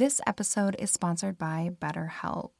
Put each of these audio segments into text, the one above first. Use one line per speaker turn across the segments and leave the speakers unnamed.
This episode is sponsored by BetterHelp.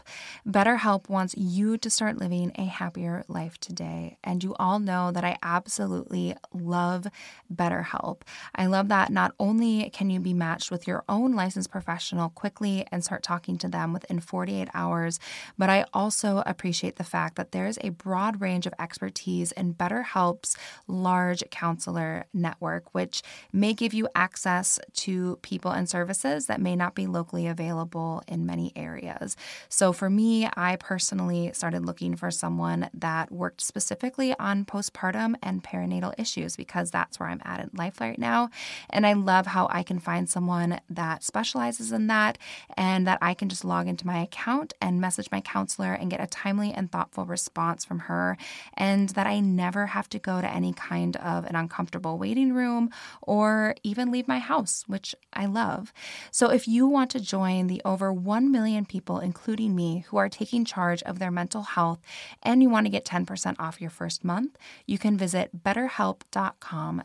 BetterHelp wants you to start living a happier life today. And you all know that I absolutely love BetterHelp. I love that not only can you be matched with your own licensed professional quickly and start talking to them within 48 hours, but I also appreciate the fact that there's a broad range of expertise in BetterHelp's large counselor network, which may give you access to people and services that may not be locally available in many areas. So for me, I personally started looking for someone that worked specifically on postpartum and perinatal issues because that's where I'm at in life right now. And I love how I can find someone that specializes in that and that I can just log into my account and message my counselor and get a timely and thoughtful response from her. And that I never have to go to any kind of an uncomfortable waiting room or even leave my house, which I love. So if you want to join the over 1 million people, including me, who are taking charge of their mental health and you want to get 10% off your first month, you can visit betterhelp.com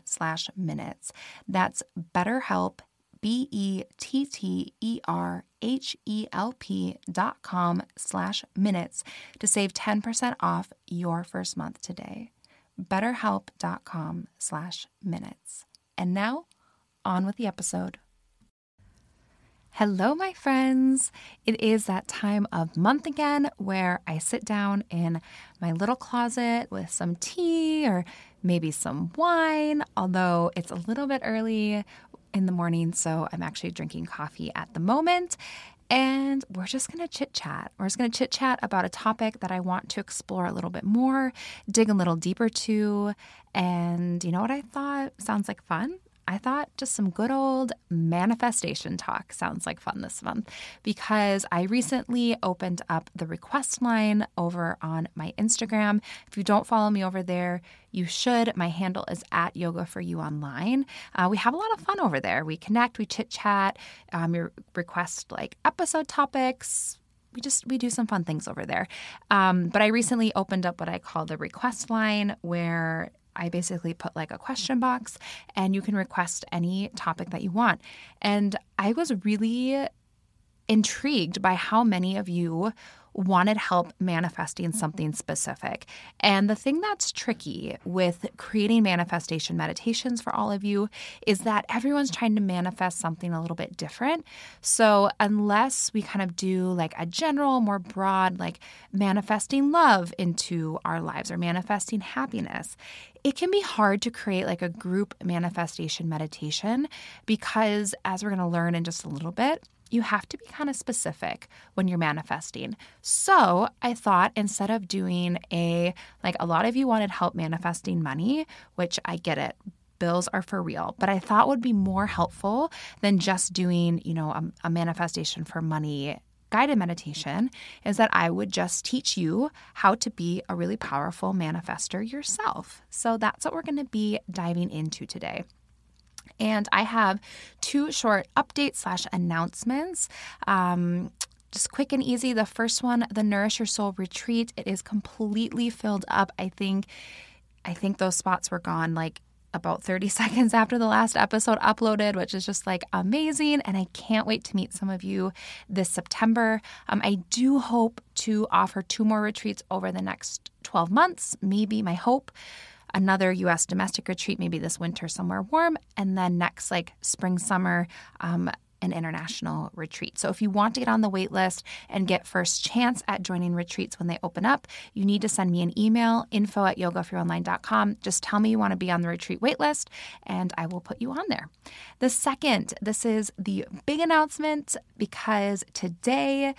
slash minutes. That's betterhelp, B-E-T-T-E-R-H-E-L-P dot com slash minutes to save 10% off your first month today. betterhelp.com slash minutes. And now, on with the episode. Hello, my friends. It is that time of month again where I sit down in my little closet with some tea or maybe some wine, although it's a little bit early in the morning, so I'm actually drinking coffee at the moment. And we're just to chit chat. We're just to chit chat about a topic that I want to explore a little bit more, dig a little deeper to. And you know what I thought sounds like fun? I thought just some good old manifestation talk sounds like fun this month because I recently opened up the request line over on my Instagram. If you don't follow me over there, you should. My handle is at Yoga for You Online. Uh, we have a lot of fun over there. We connect, we chit chat, um, you request like episode topics, we just we do some fun things over there. Um, but I recently opened up what I call the request line, where I basically put like a question box and you can request any topic that you want. And I was really intrigued by how many of you wanted help manifesting something specific. And the thing that's tricky with creating manifestation meditations for all of you is that everyone's trying to manifest something a little bit different. So, unless we kind of do like a general, more broad, like manifesting love into our lives or manifesting happiness, it can be hard to create like a group manifestation meditation because, as we're going to learn in just a little bit, you have to be kind of specific when you're manifesting. So I thought instead of doing a, like a lot of you wanted help manifesting money, which I get it. Bills are for real, but I thought would be more helpful than just doing, you know, a, a manifestation for money guided meditation is that I would just teach you how to be a really powerful manifester yourself. So that's what we're going to be diving into today. And I have two short updates slash announcements. Um, just quick and easy. The first one, the Nourish Your Soul retreat, it is completely filled up. I think I think those spots were gone like about 30 seconds after the last episode uploaded, which is just like amazing. And I can't wait to meet some of you this September. Um, I do hope to offer two more retreats over the next 12 months, maybe my hope another US domestic retreat, maybe this winter somewhere warm, and then next, like spring, summer, um, an international retreat. So if you want to get on the wait list and get first chance at joining retreats when they open up, you need to send me an email, info at yogaforyouonline.com. Just tell me you want to be on the retreat wait list and I will put you on there. The second, this is the big announcement because today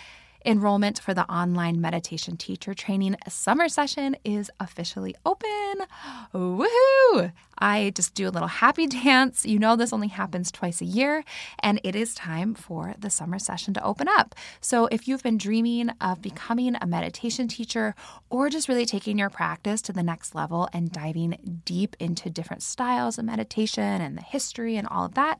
Enrollment for the online meditation teacher training summer session is officially open. Woohoo! I just do a little happy dance. You know, this only happens twice a year, and it is time for the summer session to open up. So, if you've been dreaming of becoming a meditation teacher or just really taking your practice to the next level and diving deep into different styles of meditation and the history and all of that,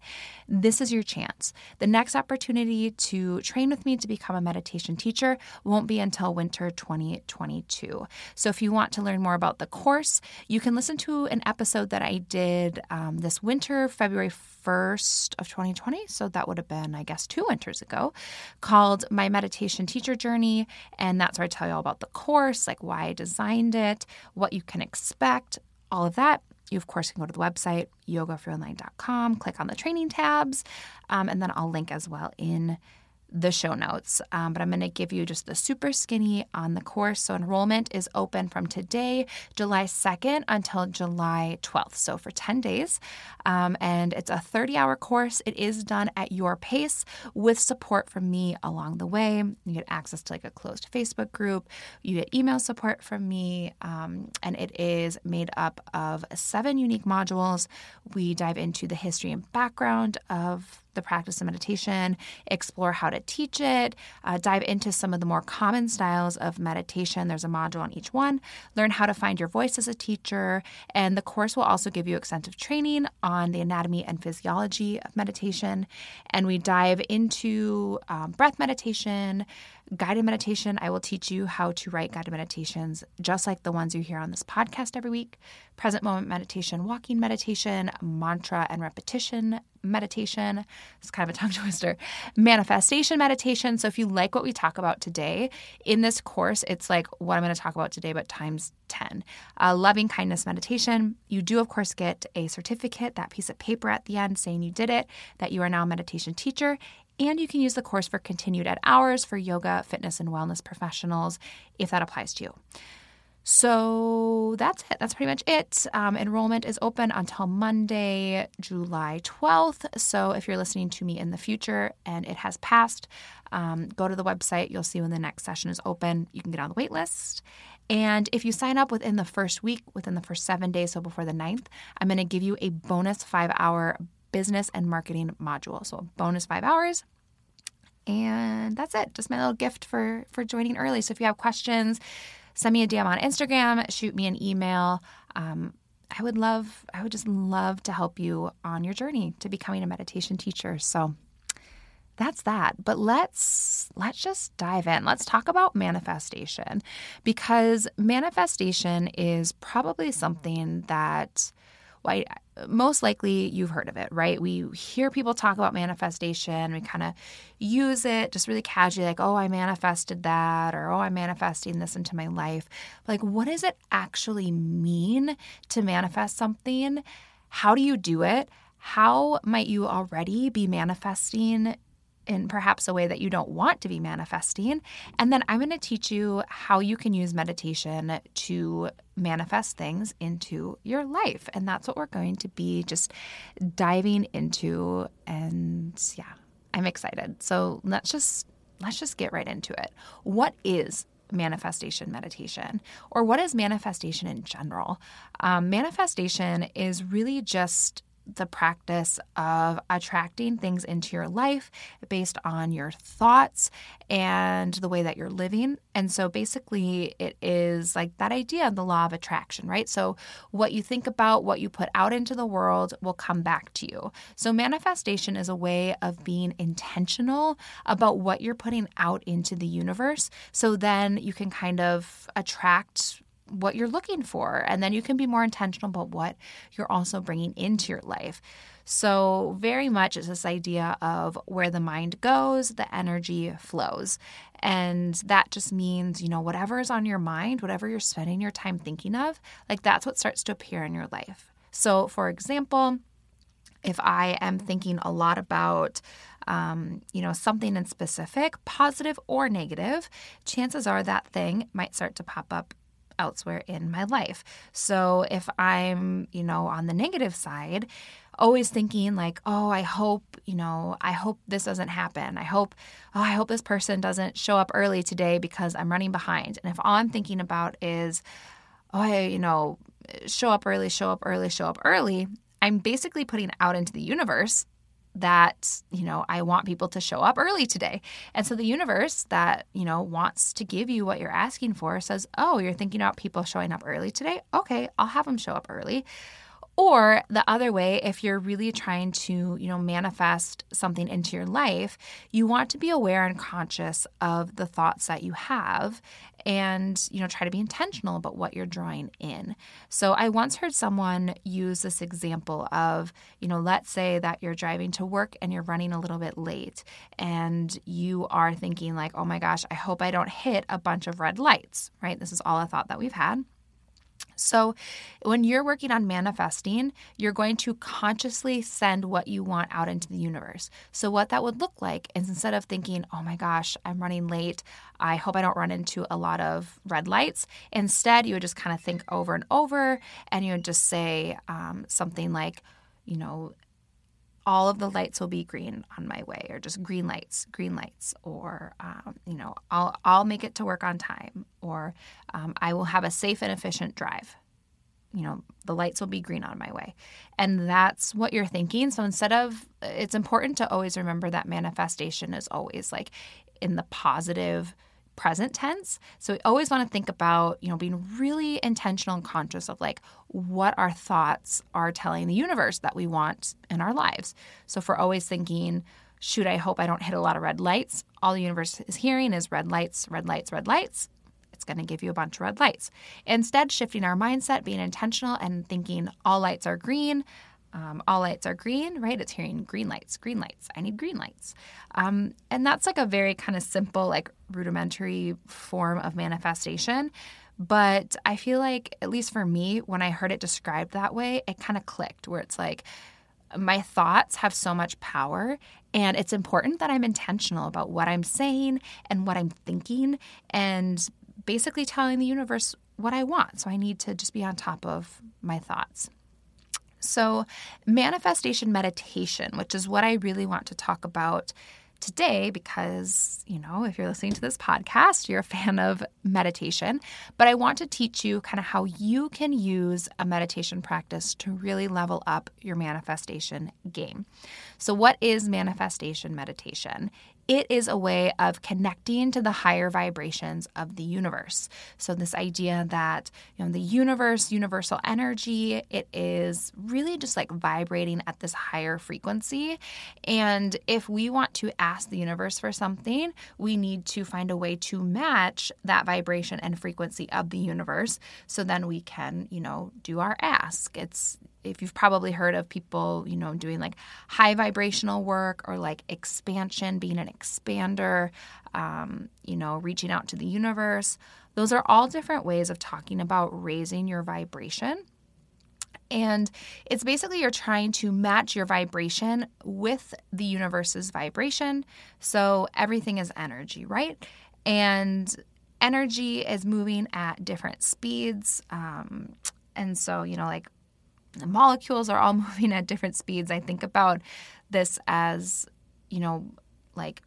this is your chance. The next opportunity to train with me to become a meditation teacher won't be until winter 2022. So, if you want to learn more about the course, you can listen to an episode that I did um, this winter, February 1st of 2020. So that would have been, I guess, two winters ago, called My Meditation Teacher Journey. And that's where I tell you all about the course, like why I designed it, what you can expect, all of that. You, of course, can go to the website, yogaforonline.com, click on the training tabs, um, and then I'll link as well in the show notes. Um, but I'm going to give you just the super skinny on the course. So enrollment is open from today, July 2nd, until July 12th. So for 10 days. Um, and it's a 30 hour course. It is done at your pace with support from me along the way. You get access to like a closed Facebook group, you get email support from me. Um, and it is made up of seven unique modules. We dive into the history and background of the practice of meditation, explore how to teach it, uh, dive into some of the more common styles of meditation. There's a module on each one. Learn how to find your voice as a teacher. And the course will also give you extensive training on the anatomy and physiology of meditation. And we dive into um, breath meditation guided meditation, I will teach you how to write guided meditations just like the ones you hear on this podcast every week. Present moment meditation, walking meditation, mantra and repetition meditation. It's kind of a tongue twister. Manifestation meditation. So if you like what we talk about today in this course, it's like what I'm going to talk about today, but times 10. Uh, loving kindness meditation. You do, of course, get a certificate, that piece of paper at the end saying you did it, that you are now a meditation teacher. And you can use the course for continued ed hours for yoga, fitness, and wellness professionals if that applies to you. So that's it. That's pretty much it. Um, enrollment is open until Monday, July 12th. So if you're listening to me in the future and it has passed, um, go to the website. You'll see when the next session is open. You can get on the wait list. And if you sign up within the first week, within the first seven days, so before the 9th, I'm going to give you a bonus five hour business and marketing module. So bonus five hours. And that's it. Just my little gift for for joining early. So if you have questions, send me a DM on Instagram, shoot me an email. Um, I would love, I would just love to help you on your journey to becoming a meditation teacher. So that's that. But let's let's just dive in. Let's talk about manifestation because manifestation is probably something that well, most likely you've heard of it, right? We hear people talk about manifestation. We kind of use it just really casually, like, oh, I manifested that, or oh, I'm manifesting this into my life. Like, what does it actually mean to manifest something? How do you do it? How might you already be manifesting in perhaps a way that you don't want to be manifesting. And then I'm going to teach you how you can use meditation to manifest things into your life. And that's what we're going to be just diving into. And yeah, I'm excited. So let's just let's just get right into it. What is manifestation meditation or what is manifestation in general um, manifestation is really just the practice of attracting things into your life based on your thoughts and the way that you're living. And so basically, it is like that idea of the law of attraction, right? So, what you think about, what you put out into the world will come back to you. So, manifestation is a way of being intentional about what you're putting out into the universe. So then you can kind of attract what you're looking for. And then you can be more intentional about what you're also bringing into your life. So, very much it's this idea of where the mind goes, the energy flows. And that just means, you know, whatever is on your mind, whatever you're spending your time thinking of, like that's what starts to appear in your life. So, for example, if I am thinking a lot about, um, you know, something in specific, positive or negative, chances are that thing might start to pop up elsewhere in my life. So if I'm, you know, on the negative side, always thinking like, oh, I hope, you know, I hope this doesn't happen. I hope, oh, I hope this person doesn't show up early today because I'm running behind. And if all I'm thinking about is, oh, I, you know, show up early, show up early, show up early, I'm basically putting out into the universe that, you know, I want people to show up early today. And so the universe that, you know, wants to give you what you're asking for says, oh, you're thinking about people showing up early today? Okay, I'll have them show up early. Or the other way, if you're really trying to, you know, manifest something into your life, you want to be aware and conscious of the thoughts that you have and, you know, try to be intentional about what you're drawing in. So I once heard someone use this example of, you know, let's say that you're driving to work and you're running a little bit late and you are thinking like, "Oh my gosh, I hope I don't hit a bunch of red lights." Right? This is all a thought that we've had. So, when you're working on manifesting, you're going to consciously send what you want out into the universe. So, what that would look like is instead of thinking, oh my gosh, I'm running late, I hope I don't run into a lot of red lights, instead, you would just kind of think over and over and you would just say um, something like, you know, all of the lights will be green on my way or just green lights green lights or um, you know I'll, I'll make it to work on time or um, i will have a safe and efficient drive. You know the lights will be green on my way. And that's what you're thinking. So instead of it's important to always remember that manifestation is always like in the positive present tense. So we always want to think about, you know, being really intentional and conscious of like what our thoughts are telling the universe that we want in our lives. So if we're always thinking, shoot, I hope I don't hit a lot of red lights, all the universe is hearing is red lights, red lights, red lights. It's going to give you a bunch of red lights. Instead, shifting our mindset, being intentional and thinking all lights are green, um, all lights are green, right? It's hearing green lights, green lights. I need green lights. Um, and that's like a very kind of simple, like rudimentary form of manifestation. But I feel like, at least for me, when I heard it described that way, it kind of clicked where it's like, my thoughts have so much power, and it's important that I'm intentional about what I'm saying and what I'm thinking, and basically telling the universe what I want. So I need to just be on top of my thoughts. So, manifestation meditation, which is what I really want to talk about today because, you know, if you're listening to this podcast, you're a fan of meditation. But I want to teach you kind of how you can use a meditation practice to really level up your manifestation game. So, what is manifestation meditation? It is a way of connecting to the higher vibrations of the universe. So this idea that, you know, the universe, universal energy, it is really just like vibrating at this higher frequency. And if we want to ask the universe for something, we need to find a way to match that vibration and frequency of the universe so then we can, you know, do our ask. It's if you've probably heard of people, you know, doing like high vibrational work or like expansion, being an expander, um, you know, reaching out to the universe. Those are all different ways of talking about raising your vibration. And it's basically you're trying to match your vibration with the universe's vibration. So everything is energy, right? And energy is moving at different speeds. Um, and so, you know, like the molecules are all moving at different speeds. I think about this as, you know, like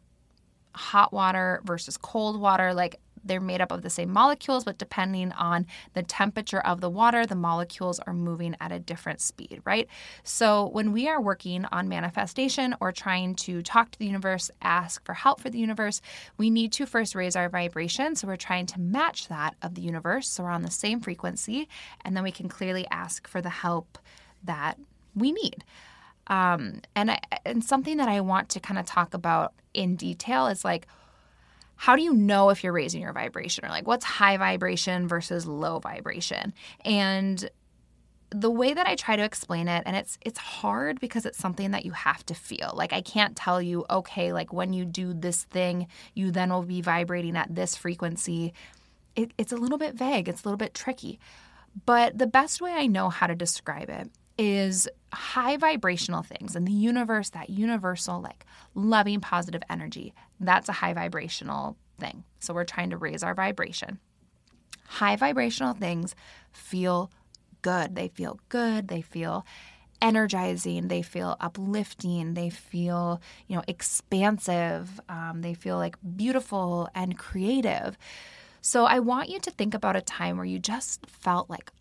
hot water versus cold water. Like they're made up of the same molecules, but depending on the temperature of the water, the molecules are moving at a different speed, right? So when we are working on manifestation or trying to talk to the universe, ask for help for the universe, we need to first raise our vibration. So we're trying to match that of the universe. So we're on the same frequency, and then we can clearly ask for the help that we need. Um, and I, and something that I want to kind of talk about in detail is like how do you know if you're raising your vibration or like what's high vibration versus low vibration? And the way that I try to explain it and it's it's hard because it's something that you have to feel. Like I can't tell you okay, like when you do this thing, you then will be vibrating at this frequency. It, it's a little bit vague, it's a little bit tricky. But the best way I know how to describe it is high vibrational things in the universe, that universal, like loving, positive energy. That's a high vibrational thing. So we're trying to raise our vibration. high vibrational things feel good. They feel good. They feel energizing. They feel uplifting. They feel, you know, expansive. Um, they feel like beautiful and creative. So I want you to think about a time where you just felt like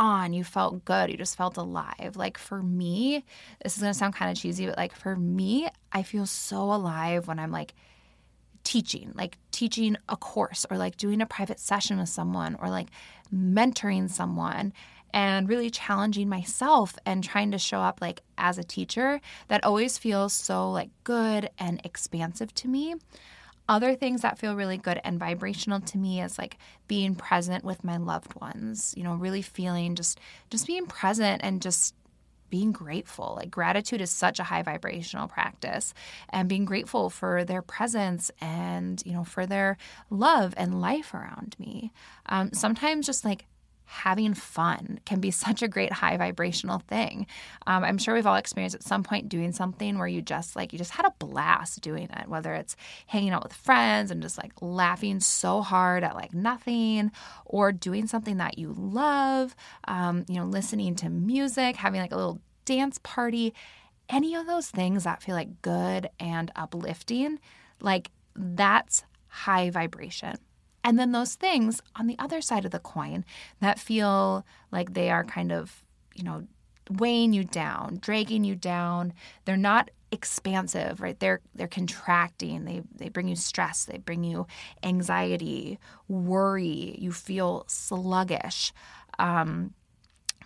on, you felt good, you just felt alive. Like for me, this is going to sound kind of cheesy, but like for me, I feel so alive when I'm like teaching, like teaching a course or like doing a private session with someone or like mentoring someone and really challenging myself and trying to show up like as a teacher that always feels so like good and expansive to me. Other things that feel really good and vibrational to me is like being present with my loved ones, you know, really feeling just just being present and just being grateful. Like gratitude is such a high vibrational practice and being grateful for their presence and, you know, for their love and life around me. Um, sometimes just like having fun can be such a great high vibrational thing. Um, I'm sure we've all experienced at some point doing something where you just like, you just had a blast doing it, whether it's hanging out with friends and just like laughing so hard at like nothing, or doing something that you love, um, you know, listening to music, having like a little dance party, any of those things that feel like good and uplifting, like that's high vibration. And then those things on the other side of the coin that feel like they are kind of, you know, weighing you down, dragging you down. They're not expansive, right? They're they're contracting. They they bring you stress, they bring you anxiety, worry, you feel sluggish. Um,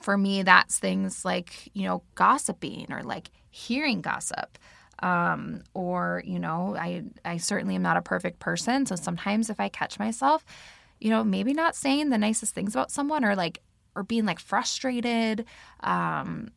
for me, that's things like, you know, gossiping or like hearing gossip um, or you know I I certainly am not a perfect person. So sometimes if I catch myself you know maybe not saying the nicest things about someone or like or being like frustrated um,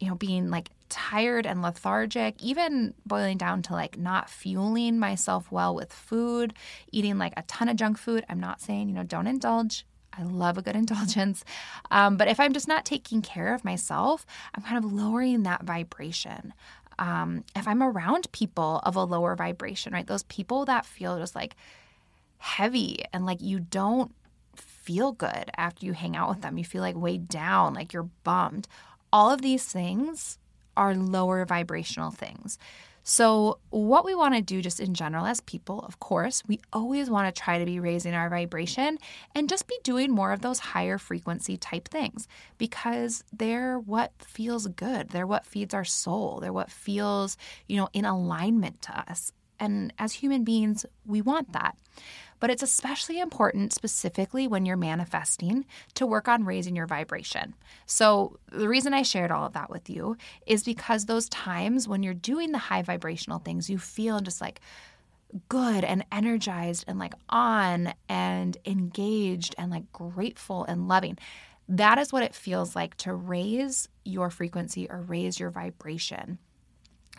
you know being like tired and lethargic even boiling down to like not fueling myself well with food eating like a ton of junk food i'm not saying you know don't indulge. I love a good indulgence. Um, but if I'm just not taking care of myself, I'm kind of lowering that vibration um, if I'm around people of a lower vibration, right? Those people that feel just like heavy and like you don't feel good after you hang out with them. You feel like weighed down, like you're bummed. All of these things are lower vibrational things. So, what we want to do just in general as people, of course, we always want to try to be raising our vibration and just be doing more of those higher frequency type things because they're what feels good. They're what feeds our soul. They're what feels, you know, in alignment to us. And as human beings, we want that. But it's especially important, specifically when you're manifesting, to work on raising your vibration. So, the reason I shared all of that with you is because those times when you're doing the high vibrational things, you feel just like, good and energized and like on and engaged and like grateful and loving. That is what it feels like to raise your frequency or raise your vibration.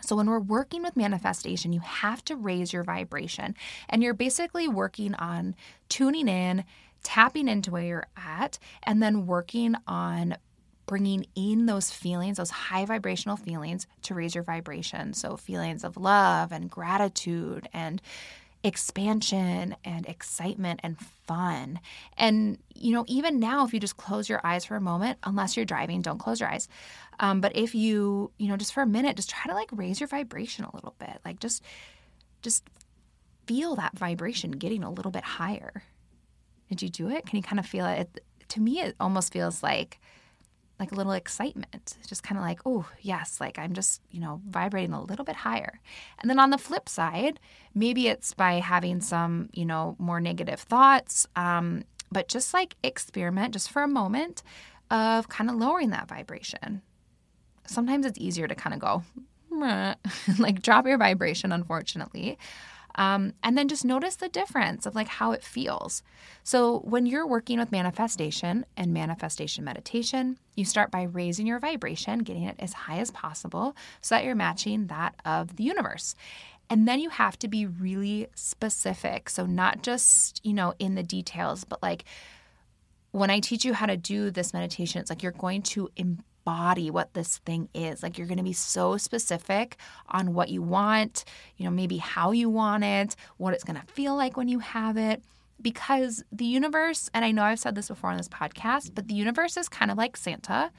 So, when we're working with manifestation, you have to raise your vibration. And you're basically working on tuning in, tapping into where you're at, and then working on bringing in those feelings, those high vibrational feelings to raise your vibration. So, feelings of love and gratitude and expansion and excitement and fun. And, you know, even now, if you just close your eyes for a moment, unless you're driving, don't close your eyes. Um, but if you, you know, just for a minute, just try to like raise your vibration a little bit. Like just, just feel that vibration getting a little bit higher. Did you do it? Can you kind of feel it? To me, it almost feels like, like a little excitement, just kind of like, oh, yes, like I'm just, you know, vibrating a little bit higher. And then on the flip side, maybe it's by having some, you know, more negative thoughts, um, but just like experiment just for a moment of kind of lowering that vibration. Sometimes it's easier to kind of go, like drop your vibration, unfortunately. Um, and then just notice the difference of like how it feels. So when you're working with manifestation and manifestation meditation, you start by raising your vibration, getting it as high as possible so that you're matching that of the universe. And then you have to be really specific. So not just, you know, in the details, but like when I teach you how to do this meditation, it's like you're going to what this thing is. Like you're going to be so specific on what you want, you know, maybe how you want it, what it's going to feel like when you have it. because the universe, and I know I've said this before on this podcast, but the universe is kind of like Santa.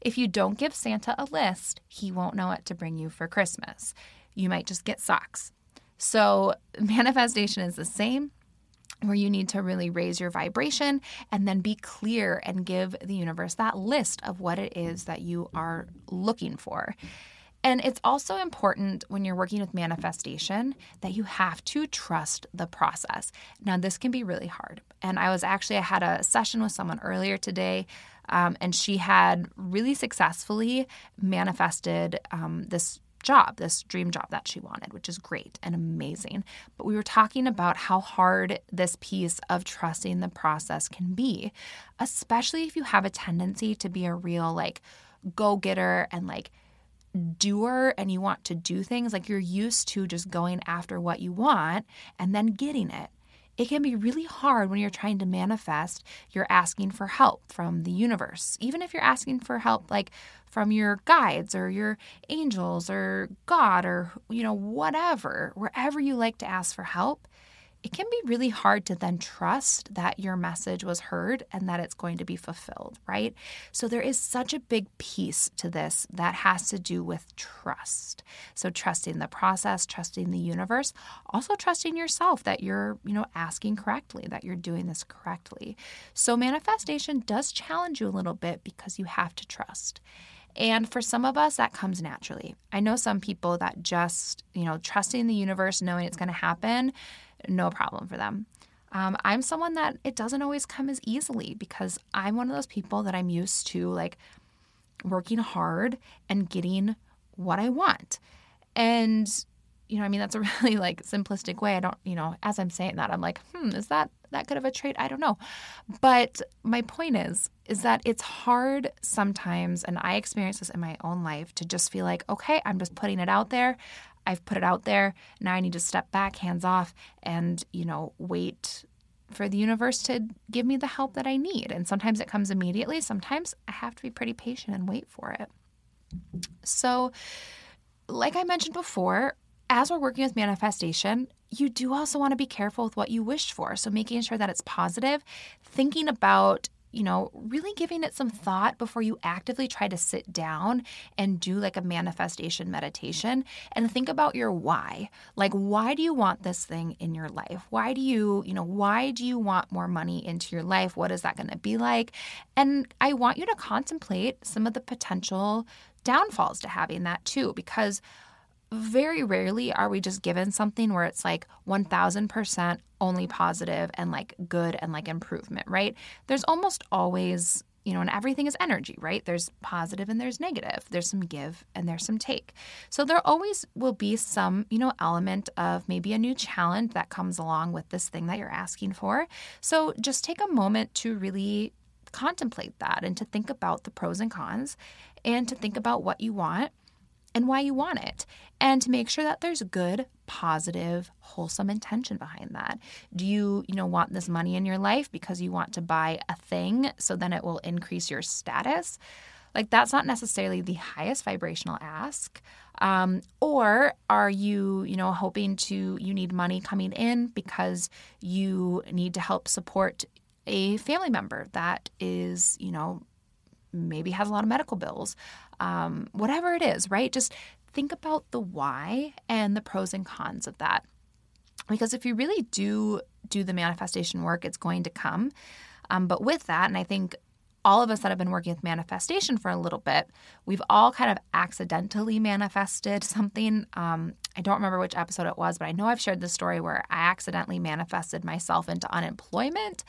If you don't give Santa a list, he won't know what to bring you for Christmas. You might just get socks. So, manifestation is the same where you need to really raise your vibration and then be clear and give the universe that list of what it is that you are looking for. And it's also important when you're working with manifestation that you have to trust the process. Now, this can be really hard. And I was actually, I had a session with someone earlier today, um, and she had really successfully manifested um, this job, this dream job that she wanted, which is great and amazing. But we were talking about how hard this piece of trusting the process can be, especially if you have a tendency to be a real, like, go getter and like doer and you want to do things, like you're used to just going after what you want and then getting it. It can be really hard when you're trying to manifest, you're asking for help from the universe. Even if you're asking for help, like from your guides or your angels or God or, you know, whatever, wherever you like to ask for help, it can be really hard to then trust that your message was heard and that it's going to be fulfilled, right? So there is such a big piece to this that has to do with trust. So trusting the process, trusting the universe, also trusting yourself that you're, you know, asking correctly, that you're doing this correctly. So manifestation does challenge you a little bit because you have to trust. And for some of us, that comes naturally. I know some people that just, you know, trusting the universe, knowing it's going to happen, no problem for them. Um, I'm someone that it doesn't always come as easily because I'm one of those people that I'm used to like working hard and getting what I want. And, you know, I mean, that's a really like simplistic way. I don't, you know, as I'm saying that, I'm like, hmm, is that that good of a trait? I don't know. But my point is, is that it's hard sometimes, and I experience this in my own life, to just feel like, okay, I'm just putting it out there. I've put it out there. Now I need to step back, hands off, and, you know, wait for the universe to give me the help that I need. And sometimes it comes immediately. Sometimes I have to be pretty patient and wait for it. So, like I mentioned before, as we're working with manifestation, you do also want to be careful with what you wish for. So, making sure that it's positive, thinking about you know, really giving it some thought before you actively try to sit down and do like a manifestation meditation and think about your why. Like, why do you want this thing in your life? Why do you, you know, why do you want more money into your life? What is that going to be like? And I want you to contemplate some of the potential downfalls to having that too, because very rarely are we just given something where it's like 1000% only positive and like good and like improvement, right? There's almost always, you know, and everything is energy, right? There's positive and there's negative. There's some give and there's some take. So there always will be some, you know, element of maybe a new challenge that comes along with this thing that you're asking for. So just take a moment to really contemplate that and to think about the pros and cons and to think about what you want and why you want it, and to make sure that there's good, positive, wholesome intention behind that. Do you, you know, want this money in your life because you want to buy a thing so then it will increase your status? Like that's not necessarily the highest vibrational ask. Um, or are you, you know, hoping to you need money coming in because you need to help support a family member that is, you know, maybe has a lot of medical bills, um, whatever it is, right? Just think about the why and the pros and cons of that. Because if you really do do the manifestation work, it's going to come. Um, but with that, and I think all of us that have been working with manifestation for a little bit, we've all kind of accidentally manifested something. Um, I don't remember which episode it was, but I know I've shared this story where I accidentally manifested myself into unemployment,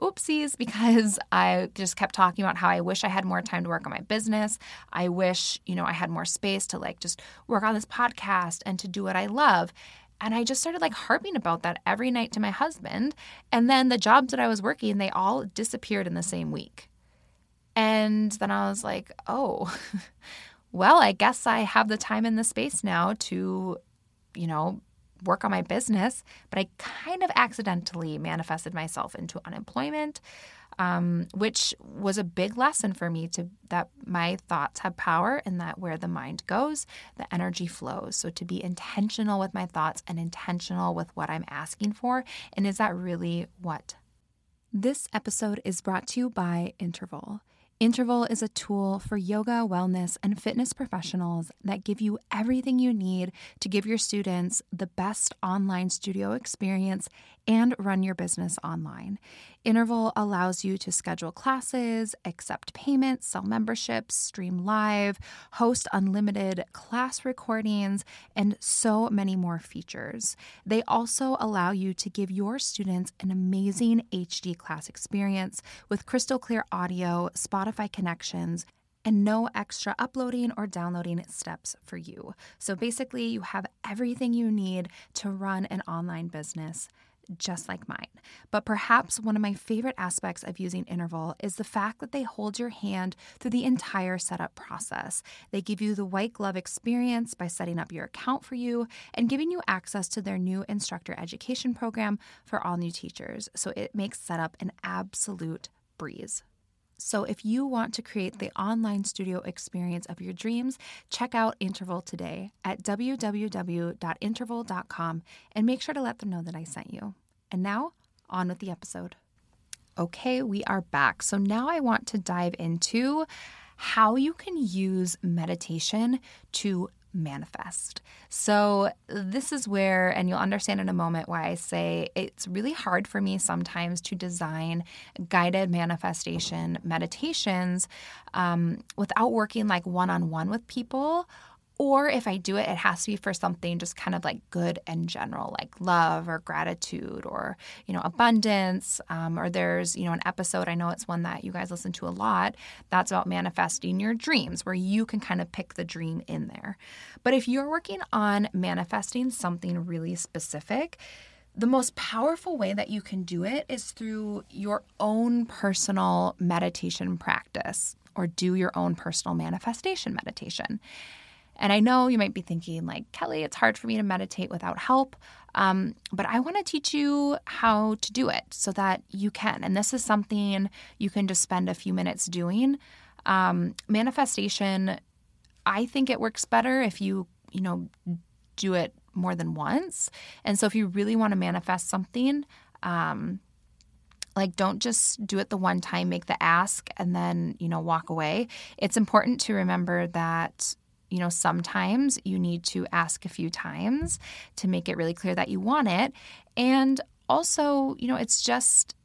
oopsies because I just kept talking about how I wish I had more time to work on my business. I wish, you know, I had more space to like just work on this podcast and to do what I love. And I just started like harping about that every night to my husband. And then the jobs that I was working, they all disappeared in the same week. And then I was like, oh, well, I guess I have the time and the space now to, you know, work on my business, but I kind of accidentally manifested myself into unemployment, um, which was a big lesson for me to that my thoughts have power and that where the mind goes, the energy flows. So to be intentional with my thoughts and intentional with what I'm asking for, and is that really what? This episode is brought to you by Interval. Interval is a tool for yoga, wellness, and fitness professionals that give you everything you need to give your students the best online studio experience and run your business online. Interval allows you to schedule classes, accept payments, sell memberships, stream live, host unlimited class recordings, and so many more features. They also allow you to give your students an amazing HD class experience with crystal clear audio, Spotify connections, and no extra uploading or downloading steps for you. So basically, you have everything you need to run an online business just like mine. But perhaps one of my favorite aspects of using Interval is the fact that they hold your hand through the entire setup process. They give you the white glove experience by setting up your account for you and giving you access to their new instructor education program for all new teachers. So it makes setup an absolute breeze. So, if you want to create the online studio experience of your dreams, check out Interval today at www.interval.com and make sure to let them know that I sent you. And now, on with the episode. Okay, we are back. So, now I want to dive into how you can use meditation to manifest. So, this is where, and you'll understand in a moment why I say it's really hard for me sometimes to design guided manifestation meditations um, without working like one on one with people or if I do it, it has to be for something just kind of like good and general, like love or gratitude or, you know, abundance. Um, or there's, you know, an episode, I know it's one that you guys listen to a lot, that's about manifesting your dreams, where you can kind of pick the dream in there. But if you're working on manifesting something really specific, the most powerful way that you can do it is through your own personal meditation practice or do your own personal manifestation meditation. And I know you might be thinking, like, Kelly, it's hard for me to meditate without help. Um, but I want to teach you how to do it so that you can. And this is something you can just spend a few minutes doing. Um, manifestation, I think it works better if you, you know, do it more than once. And so if you really want to manifest something, um, like don't just do it the one time make the ask and then you know walk away it's important to remember that you know, sometimes you need to ask a few times to make it really clear that you want it. And also, you know, it's just,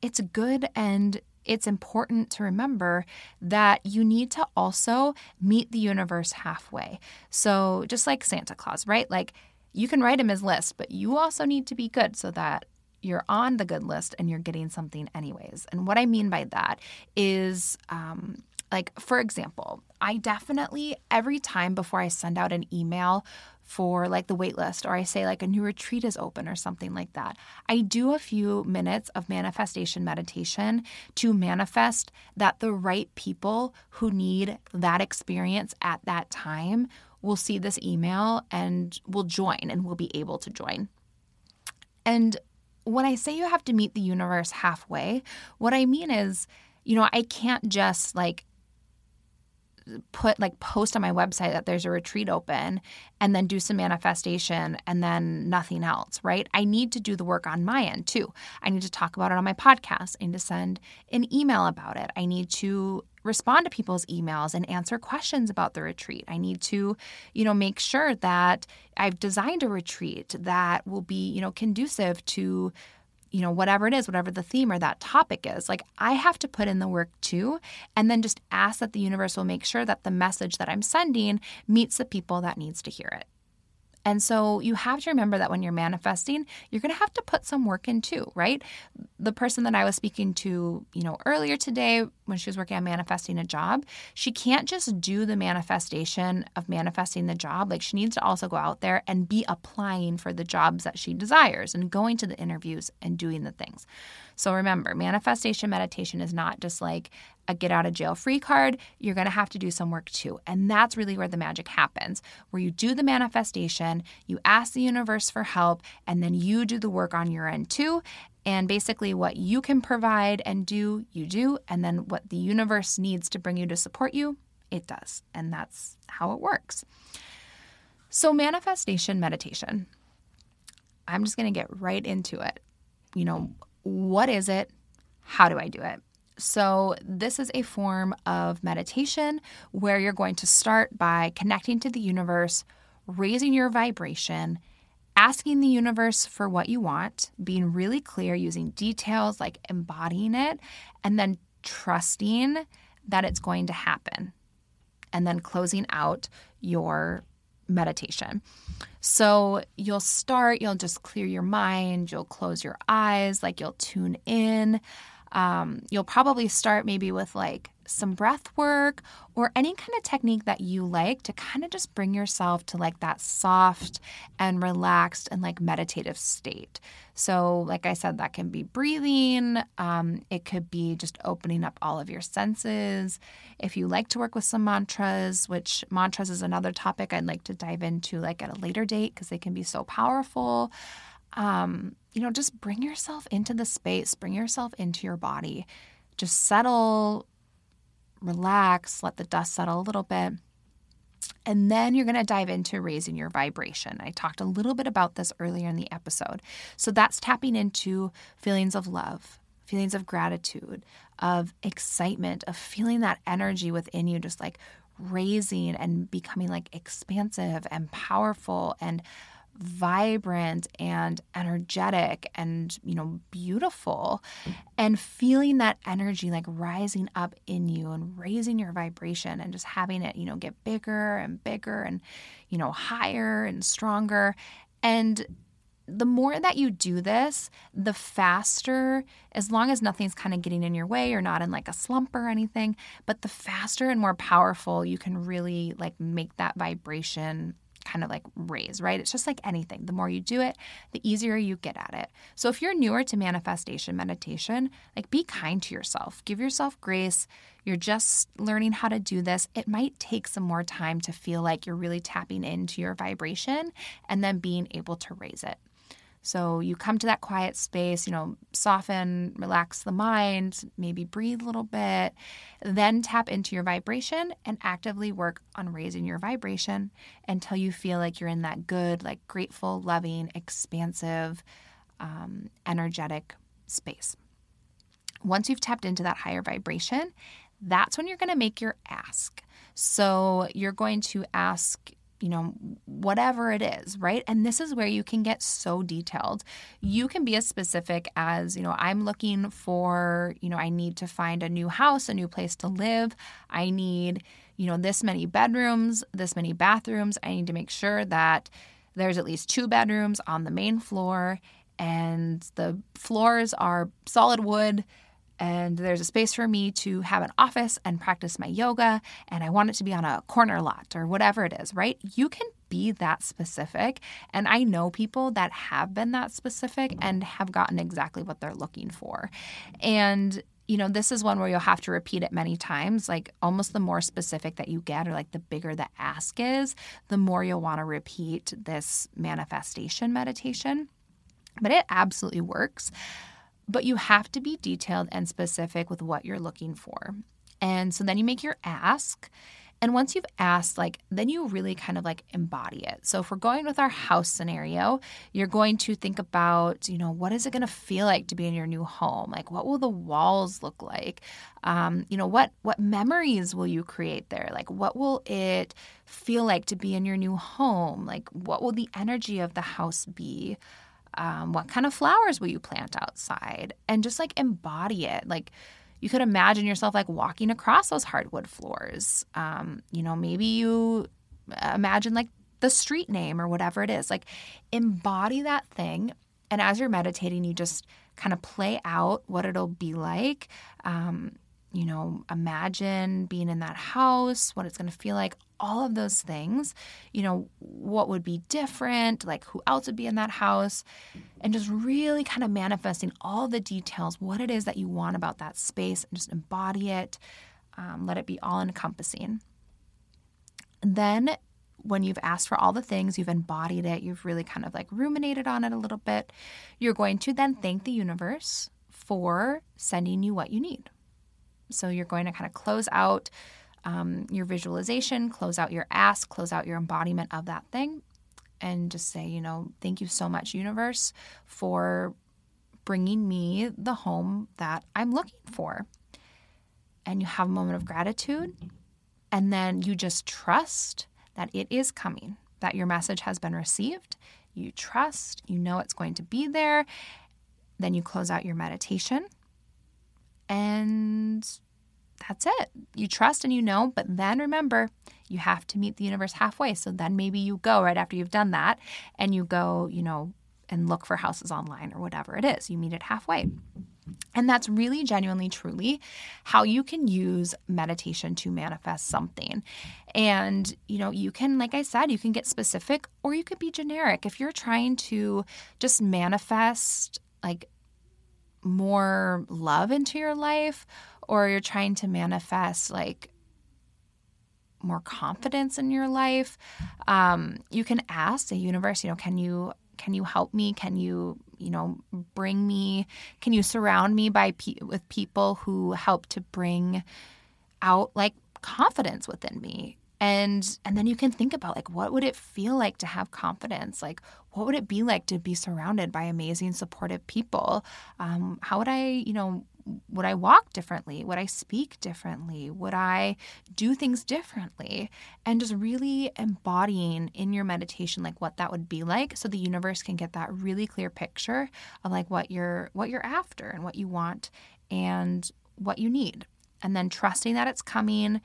it's good and it's important to remember that you need to also meet the universe halfway. So, just like Santa Claus, right? Like, you can write him his list, but you also need to be good so that you're on the good list and you're getting something anyways. And what I mean by that is, um, like, for example, I definitely, every time before I send out an email for like the waitlist, or I say like a new retreat is open or something like that, I do a few minutes of manifestation meditation to manifest that the right people who need that experience at that time will see this email and will join and will be able to join. And when I say you have to meet the universe halfway, what I mean is, you know, I can't just like put like post on my website that there's a retreat open and then do some manifestation and then nothing else, right? I need to do the work on my end too. I need to talk about it on my podcast. I need to send an email about it. I need to respond to people's emails and answer questions about the retreat. I need to, you know, make sure that I've designed a retreat that will be, you know, conducive to you know, whatever it is, whatever the theme or that topic is. Like I have to put in the work too, and then just ask that the universe will make sure that the message that I'm sending meets the people that needs to hear it. And so you have to remember that when you're manifesting, you're going to have to put some work in too, right? The person that I was speaking to, you know, earlier today when she was working on manifesting a job, she can't just do the manifestation of manifesting the job. Like she needs to also go out there and be applying for the jobs that she desires and going to the interviews and doing the things. So remember, manifestation meditation is not just like a get out of jail free card, you're going to have to do some work too. And that's really where the magic happens, where you do the manifestation, you ask the universe for help, and then you do the work on your end too. And basically, what you can provide and do, you do. And then what the universe needs to bring you to support you, it does. And that's how it works. So, manifestation meditation, I'm just going to get right into it. You know, what is it? How do I do it? So, this is a form of meditation where you're going to start by connecting to the universe, raising your vibration, asking the universe for what you want, being really clear using details like embodying it, and then trusting that it's going to happen. And then closing out your meditation. So you'll start, you'll just clear your mind, you'll close your eyes, like you'll tune in. Um, you'll probably start maybe with like some breath work or any kind of technique that you like to kind of just bring yourself to like that soft and relaxed and like meditative state. So, like I said, that can be breathing, um, it could be just opening up all of your senses. If you like to work with some mantras, which mantras is another topic I'd like to dive into like at a later date because they can be so powerful. Um, you know, just bring yourself into the space, bring yourself into your body. Just settle, relax, let the dust settle a little bit. And then you're going to dive into raising your vibration. I talked a little bit about this earlier in the episode. So that's tapping into feelings of love, feelings of gratitude, of excitement, of feeling that energy within you, just like raising and becoming like expansive and powerful and vibrant and energetic and you know beautiful and feeling that energy like rising up in you and raising your vibration and just having it you know get bigger and bigger and you know higher and stronger. And the more that you do this, the faster, as long as nothing's kind of getting in your way or not in like a slump or anything, but the faster and more powerful you can really like make that vibration kind of like raise, right? It's just like anything. The more you do it, the easier you get at it. So if you're newer to manifestation meditation, like be kind to yourself. Give yourself grace. You're just learning how to do this. It might take some more time to feel like you're really tapping into your vibration and then being able to raise it. So you come to that quiet space, you know, soften, relax the mind, maybe breathe a little bit, then tap into your vibration and actively work on raising your vibration until you feel like you're in that good, like grateful, loving, expansive, um, energetic space. Once you've tapped into that higher vibration, that's when you're going to make your ask. So you're going to ask you know, whatever it is, right? And this is where you can get so detailed. You can be as specific as, you know, I'm looking for, you know, I need to find a new house, a new place to live. I need, you know, this many bedrooms, this many bathrooms. I need to make sure that there's at least two bedrooms on the main floor and the floors are solid wood and there's a space for me to have an office and practice my yoga and I want it to be on a corner lot or whatever it is, right? You can be that specific. And I know people that have been that specific and have gotten exactly what they're looking for. And you know, this is one where you'll have to repeat it many times. Like almost the more specific that you get, or like the bigger the ask is, the more you'll want to repeat this manifestation meditation. But it absolutely works. But you have to be detailed and specific with what you're looking for. And so then you make your ask. And once you've asked, like, then you really kind of like embody it. So if we're going with our house scenario, you're going to think about, you know, what is it going to feel like to be in your new home? Like, what will the walls look like? Um, you know, what what memories will you create there? Like, what will it feel like to be in your new home? Like, what will the energy of the house be? Um, what kind of flowers will you plant outside? And just like embody it. Like you could imagine yourself like walking across those hardwood floors. Um, you know maybe you imagine like the street name or whatever it is. Like embody that thing. And as you're meditating you just kind of play out what it'll be like. Um, you know imagine being in that house what it's going to feel like all of those things, you know, what would be different, like who else would be in that house, and just really kind of manifesting all the details, what it is that you want about that space, and just embody it. Um, let it be all encompassing. Then, when you've asked for all the things, you've embodied it, you've really kind of like ruminated on it a little bit, you're going to then thank the universe for sending you what you need. So, you're going to kind of close out um, your visualization, close out your ask, close out your embodiment of that thing, and just say, you know, thank you so much, universe, for bringing me the home that I'm looking for. And you have a moment of gratitude, and then you just trust that it is coming, that your message has been received. You trust, you know it's going to be there. Then you close out your meditation and that's it. You trust and you know, but then remember, you have to meet the universe halfway. So then maybe you go right after you've done that and you go, you know, and look for houses online or whatever it is. You meet it halfway. And that's really genuinely, truly how you can use meditation to manifest something. And, you know, you can, like I said, you can get specific or you could be generic. If you're trying to just manifest like more love into your life or you're trying to manifest like more confidence in your life um, you can ask the universe you know can you can you help me? Can you you know bring me can you surround me by pe- with people who help to bring out like confidence within me and and then you can think about like what would it feel like to have confidence like what would it be like to be surrounded by amazing supportive people um, how would i you know would I walk differently? Would I speak differently? Would I do things differently? And just really embodying in your meditation like what that would be like so the universe can get that really clear picture of like what you're what you're after and what you want and what you need. And then trusting that it's coming,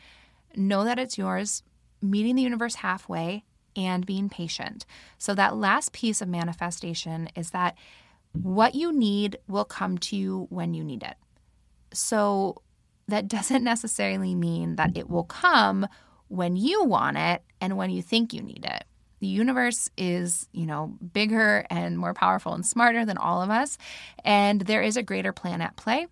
know that it's yours, meeting the universe halfway and being patient. So that last piece of manifestation is that what you need will come to you when you need it. So that doesn't necessarily mean that it will come when you want it and when you think you need it. The universe is, you know, bigger and more powerful and smarter than all of us, and there is a greater plan at play.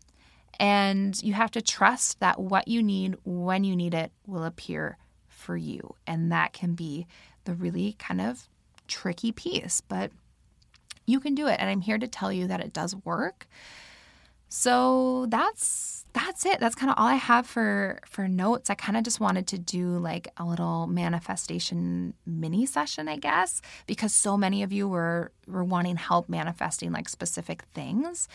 And you have to trust that what you need when you need it will appear for you. And that can be the really kind of tricky piece, but you can do it. And I'm here to tell you that it does work. So that's that's it. That's kind of all I have for for notes. I kind of just wanted to do like a little manifestation mini session, I guess, because so many of you were were wanting help manifesting like specific things.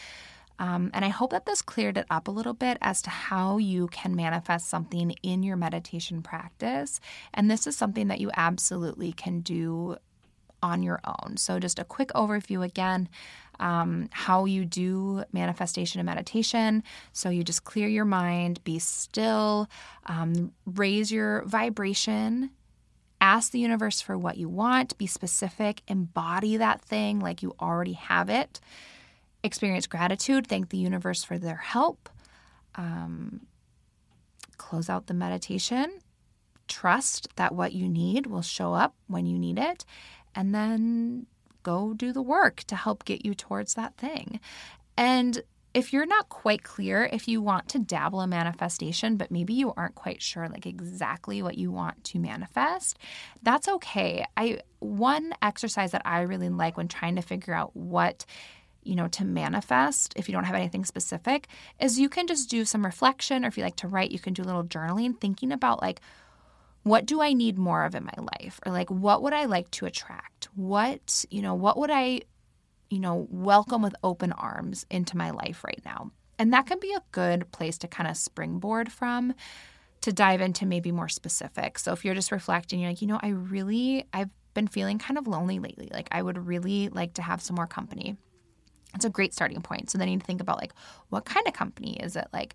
Um, and I hope that this cleared it up a little bit as to how you can manifest something in your meditation practice. And this is something that you absolutely can do on your own. So, just a quick overview again um, how you do manifestation and meditation. So, you just clear your mind, be still, um, raise your vibration. Ask the universe for what you want, be specific, embody that thing like you already have it. Experience gratitude, thank the universe for their help. Um, close out the meditation. Trust that what you need will show up when you need it and then go do the work to help get you towards that thing. And if you're not quite clear if you want to dabble in manifestation but maybe you aren't quite sure like exactly what you want to manifest that's okay i one exercise that i really like when trying to figure out what you know to manifest if you don't have anything specific is you can just do some reflection or if you like to write you can do a little journaling thinking about like what do I need more of in my life? Or like, what would I like to attract? What, you know, what would I, you know, welcome with open arms into my life right now? And that can be a good place to kind of springboard from to dive into maybe more specific. So if you're just reflecting, you're like, you know, I really, I've been feeling kind of lonely lately. Like, I would really like to have some more company. It's a great starting point. So then you need to think about like, what kind of company? Is it like,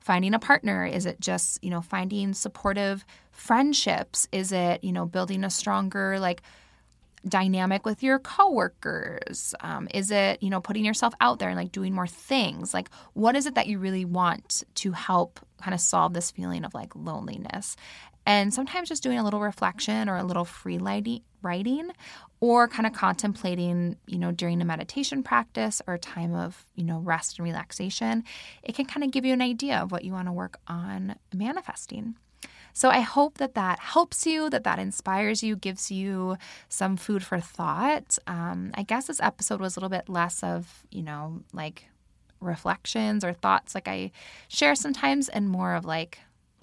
finding a partner? Is it just, you know, finding supportive friendships? Is it, you know, building a stronger, like, dynamic with your coworkers? Um, is it, you know, putting yourself out there and like doing more things? Like, what is it that you really want to help kind of solve this feeling of like loneliness? And sometimes just doing a little reflection or a little free writing or kind of contemplating, you know, during a meditation practice or a time of, you know, rest and relaxation, it can kind of give you an idea of what you want to work on manifesting. So I hope that that helps you, that that inspires you, gives you some food for thought. Um, I guess this episode was a little bit less of, you know, like reflections or thoughts like I share sometimes, and more of like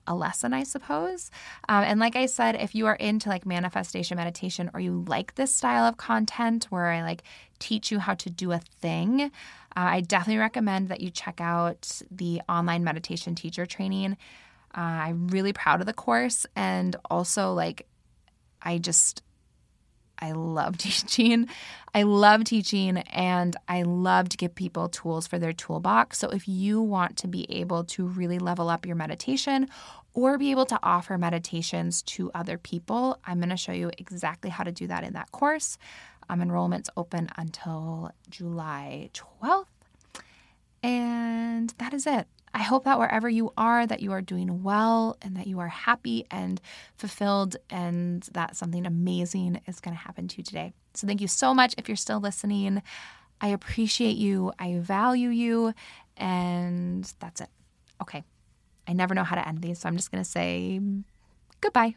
a lesson, I suppose. Um, and like I said, if you are into like manifestation meditation or you like this style of content where I like teach you how to do a thing, uh, I definitely recommend that you check out the online meditation teacher training. Uh, I'm really proud of the course. And also, like, I just, I love teaching. I love teaching and I love to give people tools for their toolbox. So, if you want to be able to really level up your meditation or be able to offer meditations to other people, I'm going to show you exactly how to do that in that course. Um, enrollment's open until July 12th. And that is it. I hope that wherever you are, that you are doing well and that you are happy and fulfilled and that something amazing is going to happen to you today. So thank you so much if you're still listening. I appreciate you. I value you. And that's it. Okay. I never know how to end these, so I'm just going to say goodbye.